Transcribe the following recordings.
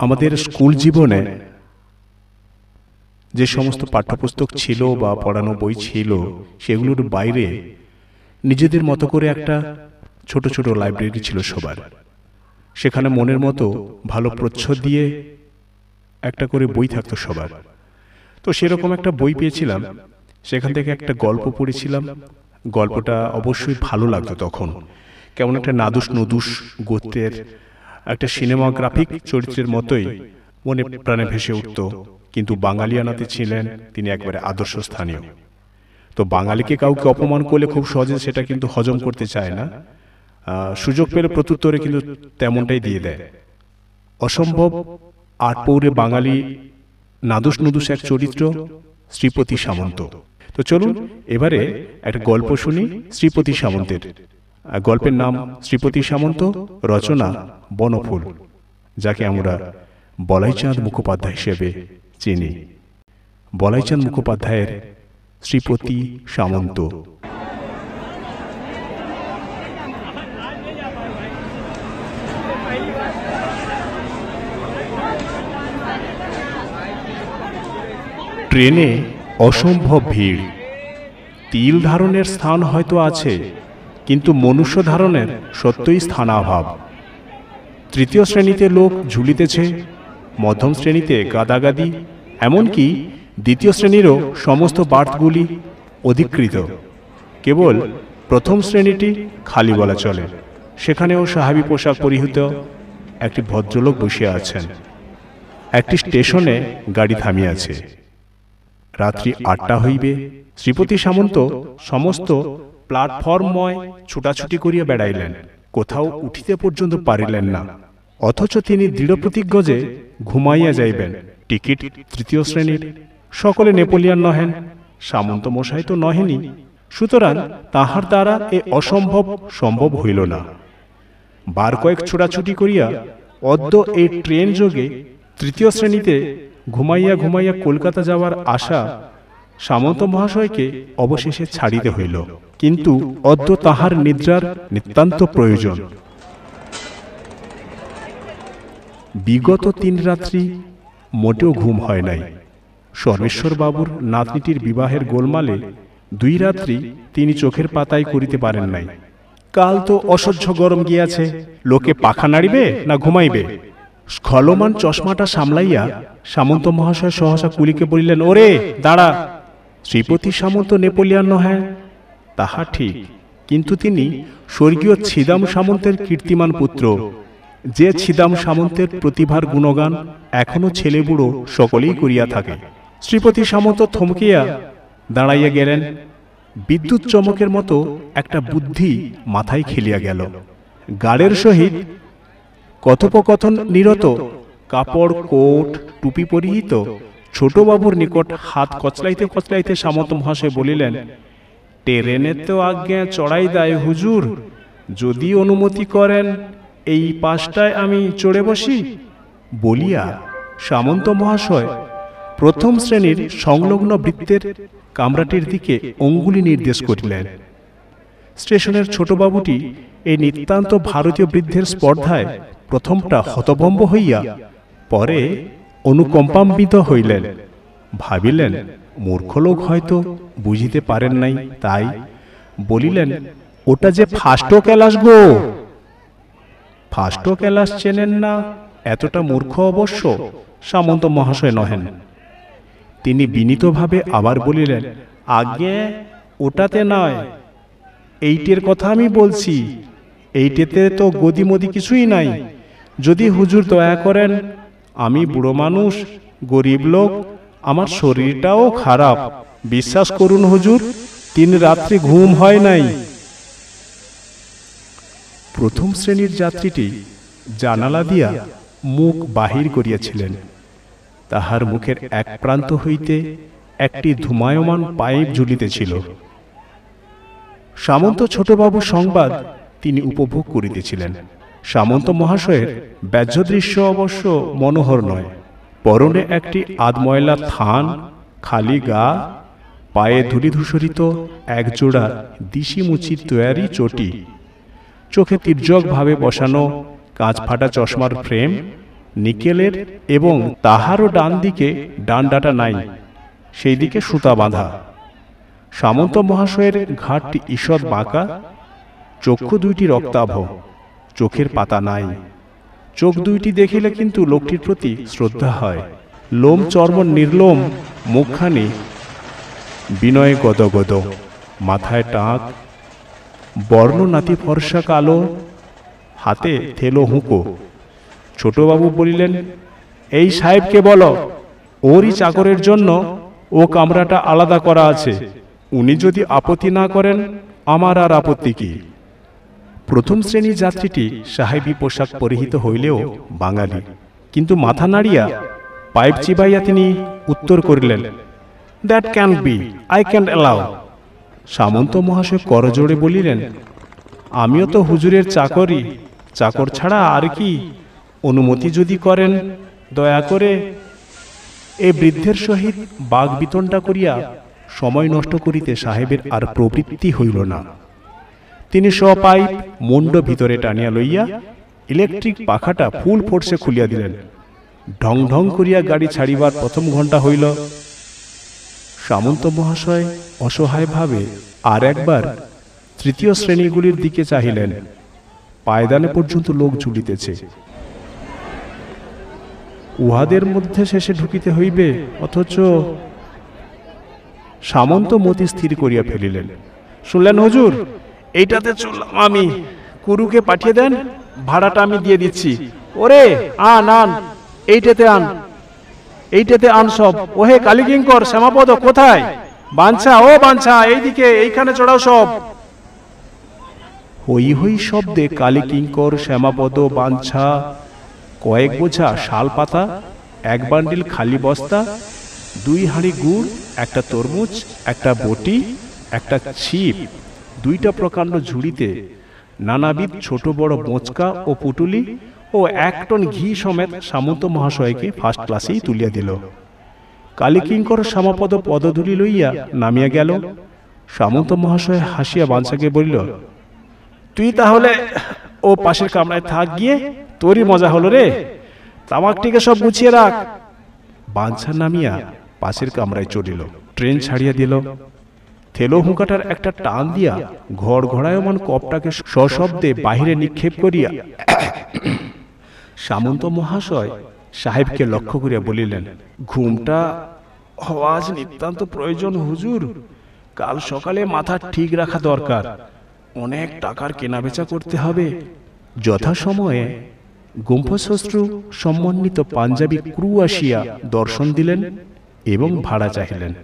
আমাদের স্কুল জীবনে যে সমস্ত পাঠ্যপুস্তক ছিল বা পড়ানো বই ছিল সেগুলোর বাইরে নিজেদের মতো করে একটা ছোট ছোট লাইব্রেরি ছিল সবার। সেখানে মনের মতো ভালো প্রচ্ছদ দিয়ে একটা করে বই থাকতো সবার। তো সেরকম একটা বই পেয়েছিলাম সেখান থেকে একটা গল্প পড়েছিলাম। গল্পটা অবশ্যই ভালো লাগতো তখন। কেমন একটা নাদুস নদুস গোত্রের একটা সিনেমাগ্রাফিক চরিত্রের মতোই মনে প্রাণে ভেসে উঠত। কিন্তু বাঙালিয়ানাতে ছিলেন তিনি একবারে আদর্শ স্থানীয়। তো বাঙালিকে কাউকে অপমান করলে খুব সহজে সেটা কিন্তু হজম করতে চায় না। সুযোগ পেলে প্রত্যুত্তরে কিন্তু তেমনটাই দিয়ে দেয় অসম্ভব আটপৌরে বাঙালি নাদুস নুদুস এক চরিত্র শ্রীপতি সামন্ত। তো চলুন এবারে একটা গল্প শুনি শ্রীপতি সামন্তের। গল্পের নাম শ্রীপতি সামন্ত, রচনা বনফুল, যাকে আমরা বলাইচাঁদ মুখোপাধ্যায় হিসেবে চিনি। বলাইচাঁদ মুখোপাধ্যায়ের শ্রীপতি সামন্ত। ট্রেনে অসম্ভব ভিড়। তিল ধারণের স্থান হয়তো আছে। কিন্তু মনুষ্য ধারণের সত্যই স্থানাভাব। তৃতীয় শ্রেণীতে লোক ঝুলিতেছে, মধ্যম শ্রেণীতে গাদাগাদি, এমনকি দ্বিতীয় শ্রেণীরও সমস্ত বার্থগুলি অধিকৃত। কেবল প্রথম শ্রেণীটি খালি বলা চলে। সেখানেও সাহাবি পোশাক পরিহিত একটি ভদ্রলোক বসে আছেন। একটি স্টেশনে গাড়ি থামিয়াছে। রাত্রি আটটা হইবে, শ্রীপতি সামন্ত সমস্ত প্ল্যাটফর্মময় ছুটাছুটি করিয়া বেড়াইলেন। কোথাও উঠিতে পর্যন্ত পারিলেন না। অথচ তিনি দৃঢ় প্রতিজ্ঞ যে ঘুমাইয়া যাইবেন। টিকিট তৃতীয় শ্রেণির। সকলে নেপোলিয়ান নহেন। সামন্ত মশাই তো নহেনি সুতরাং তাহার দ্বারা এ অসম্ভব সম্ভব হইল না। বার কয়েক ছোটাছুটি করিয়া অদ্য এই ট্রেন যোগে তৃতীয় শ্রেণীতে ঘুমাইয়া ঘুমাইয়া কলকাতা যাওয়ার আশা সামন্ত মহাশয়কে অবশেষে ছাড়িতে হইল। কিন্তু অদ্য তাহার নিদ্রার নিতান্ত প্রয়োজন। বিগত তিন রাত্রি মোটেও ঘুম হয় নাই। সর্বেশ্বর বাবুর নাতনিটির বিবাহের গোলমালে দুই রাত্রি তিনি চোখের পাতায় করিতে পারেন নাই। কাল তো অসহ্য গরম গিয়াছে, লোকে পাখা নাড়িবে না ঘুমাইবে? স্খলমান চশমাটা সামলাইয়া সামন্ত মহাশয় সহসা কুলিকে বলিলেন, ওরে, দাঁড়া শ্রীপতি সামন্ত নেপোলিয়ান নহে? তাহা ঠিক। কিন্তু তিনি স্বর্গীয় ছিদাম সামন্তের কীর্তিমান পুত্র। যে ছিদাম সামন্তের প্রতিভার গুণগান এখনও ছেলে বুড়ো সকলেই করিয়া থাকে। শ্রীপতি সামন্ত থমকিয়া দাঁড়াইয়া গেলেন। বিদ্যুৎ চমকের মতো একটা বুদ্ধি মাথায় খেলিয়া গেল। গাড়ের সহিত কথোপকথন নিরত। কাপড় কোট টুপি পরিহিত। ছোটবাবুর নিকট হাত কচলাইতে কচলাইতে সামন্ত মহাশয় বলিলেন, ট্রেনে তো আজ্ঞা চড়াই দেয় হুজুর। যদি অনুমতি করেন, এই পাশটায় আমি চড়ে বসি। বলিয়া সামন্ত মহাশয় প্রথম শ্রেণির সংলগ্ন বৃত্তের কামরাটির দিকে অঙ্গুলি নির্দেশ করিলেন। স্টেশনের ছোটবাবুটি এই নিতান্ত ভারতীয় বৃদ্ধের স্পর্ধায় প্রথমটা হতভম্ব হইয়া পরে অনুকম্পাম্বিত হইলেন। ভাবিলেন, মূর্খ লোক হয়তো বুঝিতে পারেন নাই, তাই বলিলেন, ওটা যে ফাস্টো ক্যালাস গো! ফাস্টো ক্যালাস চেনেন না, এতটা মূর্খ অবশ্য? সামন্ত মহাশয় নহেন। তিনি বিনীতভাবে আবার বলিলেন আগে ওটাতে নয়। এইটের কথা আমি বলছি। এইটেতে তো গদিমদি কিছুই নাই। যদি হুজুর দয়া করেন আমি বুড়ো মানুষ গরিব লোক আমার শরীরটাও খারাপ। বিশ্বাস করুন হুজুর তিন রাত্রি ঘুম হয় নাই। প্রথম শ্রেণির যাত্রীটি জানালা দিয়া মুখ বাহির করিয়াছিলেন। তাহার মুখের এক প্রান্ত হইতে একটি ধুমায়মান পাইপ ঝুলিতেছিল সামন্ত ছোটবাবু সংবাদ তিনি উপভোগ করিতেছিলেন। সামন্ত মহাশয়ের ব্যাহ্য দৃশ্য অবশ্য মনোহর নয়। পরনে একটি আধময়লা থান, খালি গা, পায়ে ধূলিধূসরিত একজোড়া দিশিমুচির তৈয়ারি চটি। চোখে তির্যকভাবে বসানো কাঁচ ফাটা চশমার ফ্রেম, নিকেলের এবং তাহারও ডান দিকে ডান্ডাটা নাই সেই দিকে সুতা বাঁধা। সামন্ত মহাশয়ের ঘাটটি ঈষৎ বাঁকা, চক্ষু দুইটি রক্তাভ। চোখের পাতা নাই। চোখ দুইটি দেখিলে কিন্তু লোকটির প্রতি শ্রদ্ধা হয়। লোম চর্ম নির্লোম মুখখানি। বিনয়ে গদগদ। মাথায় টাক। বর্ণনাতি ফর্সা কালো। হাতে থেলো হুঁকো। ছোটবাবু বলিলেন এই সাহেবকে বলো ওরই চাকরের জন্য ও কামরাটা আলাদা করা আছে। উনি যদি আপত্তি না করেন আমার আর আপত্তি কি? প্রথম শ্রেণির যাত্রীটি সাহেবী পোশাক পরিহিত হইলেও বাঙালি। কিন্তু মাথা নাড়িয়া পাইপ চিবাইয়া তিনি উত্তর করিলেন that can be I can allow Samanta মহাশয় করজোড়ে বলিলেন, আমিও তো হুজুরের চাকরি, চাকর ছাড়া আর কি অনুমতি যদি করেন, দয়া করে এ বৃদ্ধের সহিত বাঘ বিতনটা করিয়া সময় নষ্ট করিতে সাহেবের আর প্রবৃত্তি হইল না। তিনি স্বপাইপ মুন্ড ভিতরে টানিয়া লইয়া ইলেকট্রিক পাখাটা ফুল ফোর্সে খুলিয়া দিলেন। ঢং ঢং করিয়া গাড়ি ছাড়িবার প্রথম ঘণ্টা হইল। সামন্ত মহাশয় অসহায়ভাবে আর একবার তৃতীয় শ্রেণীগুলির দিকে চাহিলেন। পায়দানে পর্যন্ত লোক ঝুলিতেছে। উহাদের মধ্যে শেষে ঢুকিতে হইবে, অথচ সামন্ত মতি স্থির করিয়া ফেলিলেন। শুনলেন হুজুর এইটাতে চললাম আমি কুরুকে পাঠিয়ে দেন ভাড়াটা আমি দিয়ে দিচ্ছি। ওরে আন আন এইটাতে আন। এইটাতে আন। সব। ওহে কালীকিঙ্কর শ্যামাপদ কোথায়? বাঞ্ছা ও বাঞ্ছা এইদিকে এইখানে চড়াও সব। হই হই শব্দে কালীকিঙ্কর শ্যামাপদ বাঞ্ছা। কয়েক বোঝা শাল পাতা এক বান্ডিল খালি বস্তা দুই হাঁড়ি গুড় একটা তরমুজ একটা বটি একটা ছিপ। দুইটা প্রকাণ্ড ঝুড়িতে নানাবিধ ছোট বড় মোচকা ও পুটুলি ও এক টন ঘি সমেত সামন্ত মহাশয়কে ফার্স্ট ক্লাসেই তুলিয়া দিল। কালীকিঙ্কর শ্যামাপদ পদধূলি লইয়া নামিয়া গেল। সামন্ত মহাশয় হাসিয়া বাঞ্ছাকে বলিল, তুই তাহলে ও পাশের কামরায় থাক গিয়ে, তোরই মজা হলো রে। তামাকটিকে সব গুছিয়ে রাখ। বাঞ্ছা নামিয়া পাশের কামরায় চলিল। ট্রেন ছাড়িয়া দিল। থেলো হুঁকাটার একটা টান দিয়া ঘর ঘড়ায়মান কপটাকে সশব্দে বাহিরে নিক্ষেপ করিয়া সামন্ত মহাশয় সাহেবকে লক্ষ্য করিয়া বলিলেন, ঘুমটা আজ নিতান্ত প্রয়োজন হুজুর। কাল সকালে মাথা ঠিক রাখা দরকার। অনেক টাকার কেনাবেচা করতে হবে। যথাসময়ে গুম্ফশ্রু সম্মানিত পাঞ্জাবি ক্রু আসিয়া দর্শন দিলেন এবং ভাড়া চাহিলেন।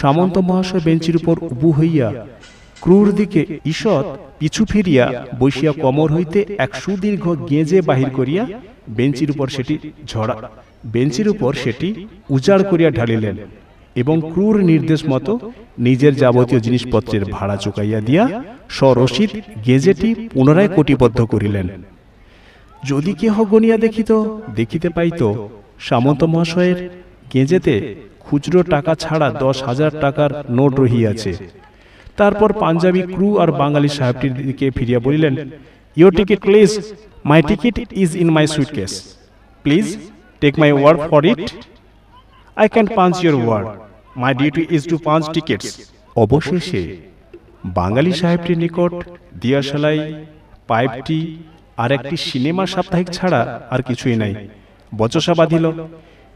সামন্ত মহাশয় বেঞ্চির উপর উবু হইয়া ক্রুর দিকে ঈষৎ পিছু ফিরিয়া বসিয়া কমর হইতে এক সুদীর্ঘ গেঁজে বাহির করিয়া বেঞ্চির উপর সেটি ঝড়া বেঞ্চির উপর সেটি উজাড় করিয়া ঢালিলেন এবং ক্রুর নির্দেশ মতো নিজের যাবতীয় জিনিসপত্রের ভাড়া চুকাইয়া দিয়া স্বরসিদ গেজেটি পুনরায় কোটিবদ্ধ করিলেন। যদি কেহ গনিয়া দেখিত, দেখিতে পাইত, সামন্ত মহাশয়ের গেঁজেতে খুচরো টাকা ছাড়া দশ হাজার টাকার নোট রহিয়াছে। তারপর পাঞ্জাবি ক্রু আর বাঙালি সাহেবটির দিকে ফিরিয়া বলিলেন your ticket please my ticket is in my suitcase please take my word for it I can punch your word my duty is to punch tickets অবশেষে বাঙালি সাহেবটির নিকট দিয়াশালাই পাইপটি আর একটি সিনেমা সাপ্তাহিক ছাড়া আর কিছুই নাই। বচসা বাঁধিল।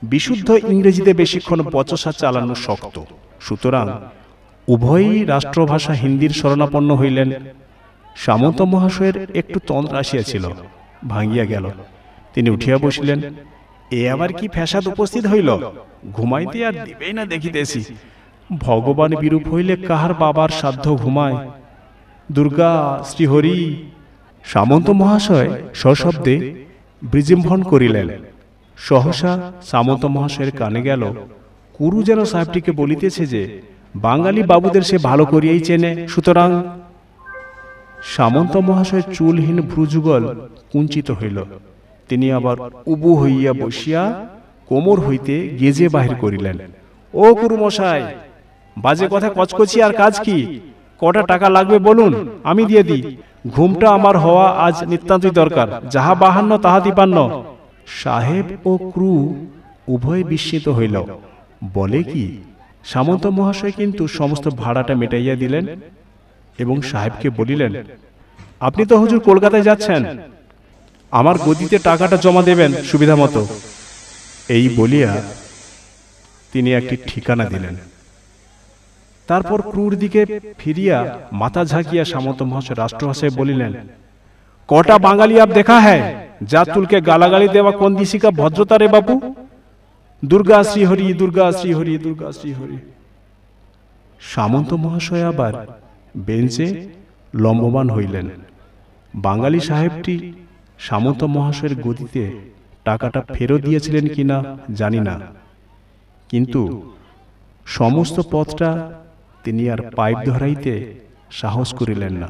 বিশুদ্ধ ইংরেজিতে বেশিক্ষণ বচসা চালানো শক্ত। সুতরাং উভয়ই রাষ্ট্রভাষা হিন্দির শরণাপন্ন হইলেন। সামন্ত মহাশয়ের একটু তন্ত্র আসিয়াছিল। ভাঙিয়া গেল। তিনি উঠিয়া বসিলেন। এ আবার কি ফ্যাসাদ উপস্থিত হইল? ঘুমাইতে আর দিবেই না দেখিতেছি। ভগবান বিরূপ হইলে কাহার বাবার সাধ্য ঘুমায়? দুর্গা শ্রীহরি সামন্ত মহাশয় সশব্দে বৃজিম্ভন করিলেন। সহসা সামন্ত মহাশয়ের কানে গেল। কুরু যেন সাহেবটিকে বলিতেছে যে বাঙালি বাবুদের সে ভালো করিয়াই চেনে। সুতরাং সামন্ত মহাশয় চুলহীন ভ্রুযুগল কুঞ্চিত হইল। তিনি আবার উবু হইয়া বসিয়া কোমর হইতে গেজে বাহির করিলেন। ও কুরুমশাই বাজে কথা কচকচি আর কাজ কি? কটা টাকা লাগবে বলুন? আমি দিয়ে দিই। ঘুমটা আমার হওয়া আজ নিতান্তই দরকার। যাহা বাহান্ন তাহা তিপান্ন। সাহেব ও ক্রু উভয় বিস্মিত হইল। বলে কি, সামন্ত মহাশয় কিন্তু সমস্ত ভাড়াটা মেটাইয়া দিলেন এবং সাহেবকে বলিলেন, আপনি তো হুজুর কলকাতায় যাচ্ছেন। আমার গদিতে টাকাটা জমা দেবেন সুবিধা মতো। এই বলিয়া তিনি একটি ঠিকানা দিলেন। তারপর ক্রুর দিকে ফিরিয়া মাথা ঝাঁকিয়া সামন্ত মহাশয় রাষ্ট্রভাষায় বলিলেন, কটা বাঙালি আপ দেখা হ্যায়? জাতুলকে গালাগালি দেওয়া কোন দিশিকা ভদ্রতা রে বাবু দুর্গা শ্রী হরি দুর্গা শ্রী হরি দুর্গা শ্রী হরি সামন্ত মহাশয় আবার বেঞ্চে লম্বমান হইলেন। বাঙালি সাহেবটি সামন্ত মহাশয়ের গতিতে টাকাটা ফেরত দিয়েছিলেন কিনা জানি না। কিন্তু সমস্ত পথটা তিনি আর পাইপ ধরাইতে সাহস করিলেন না।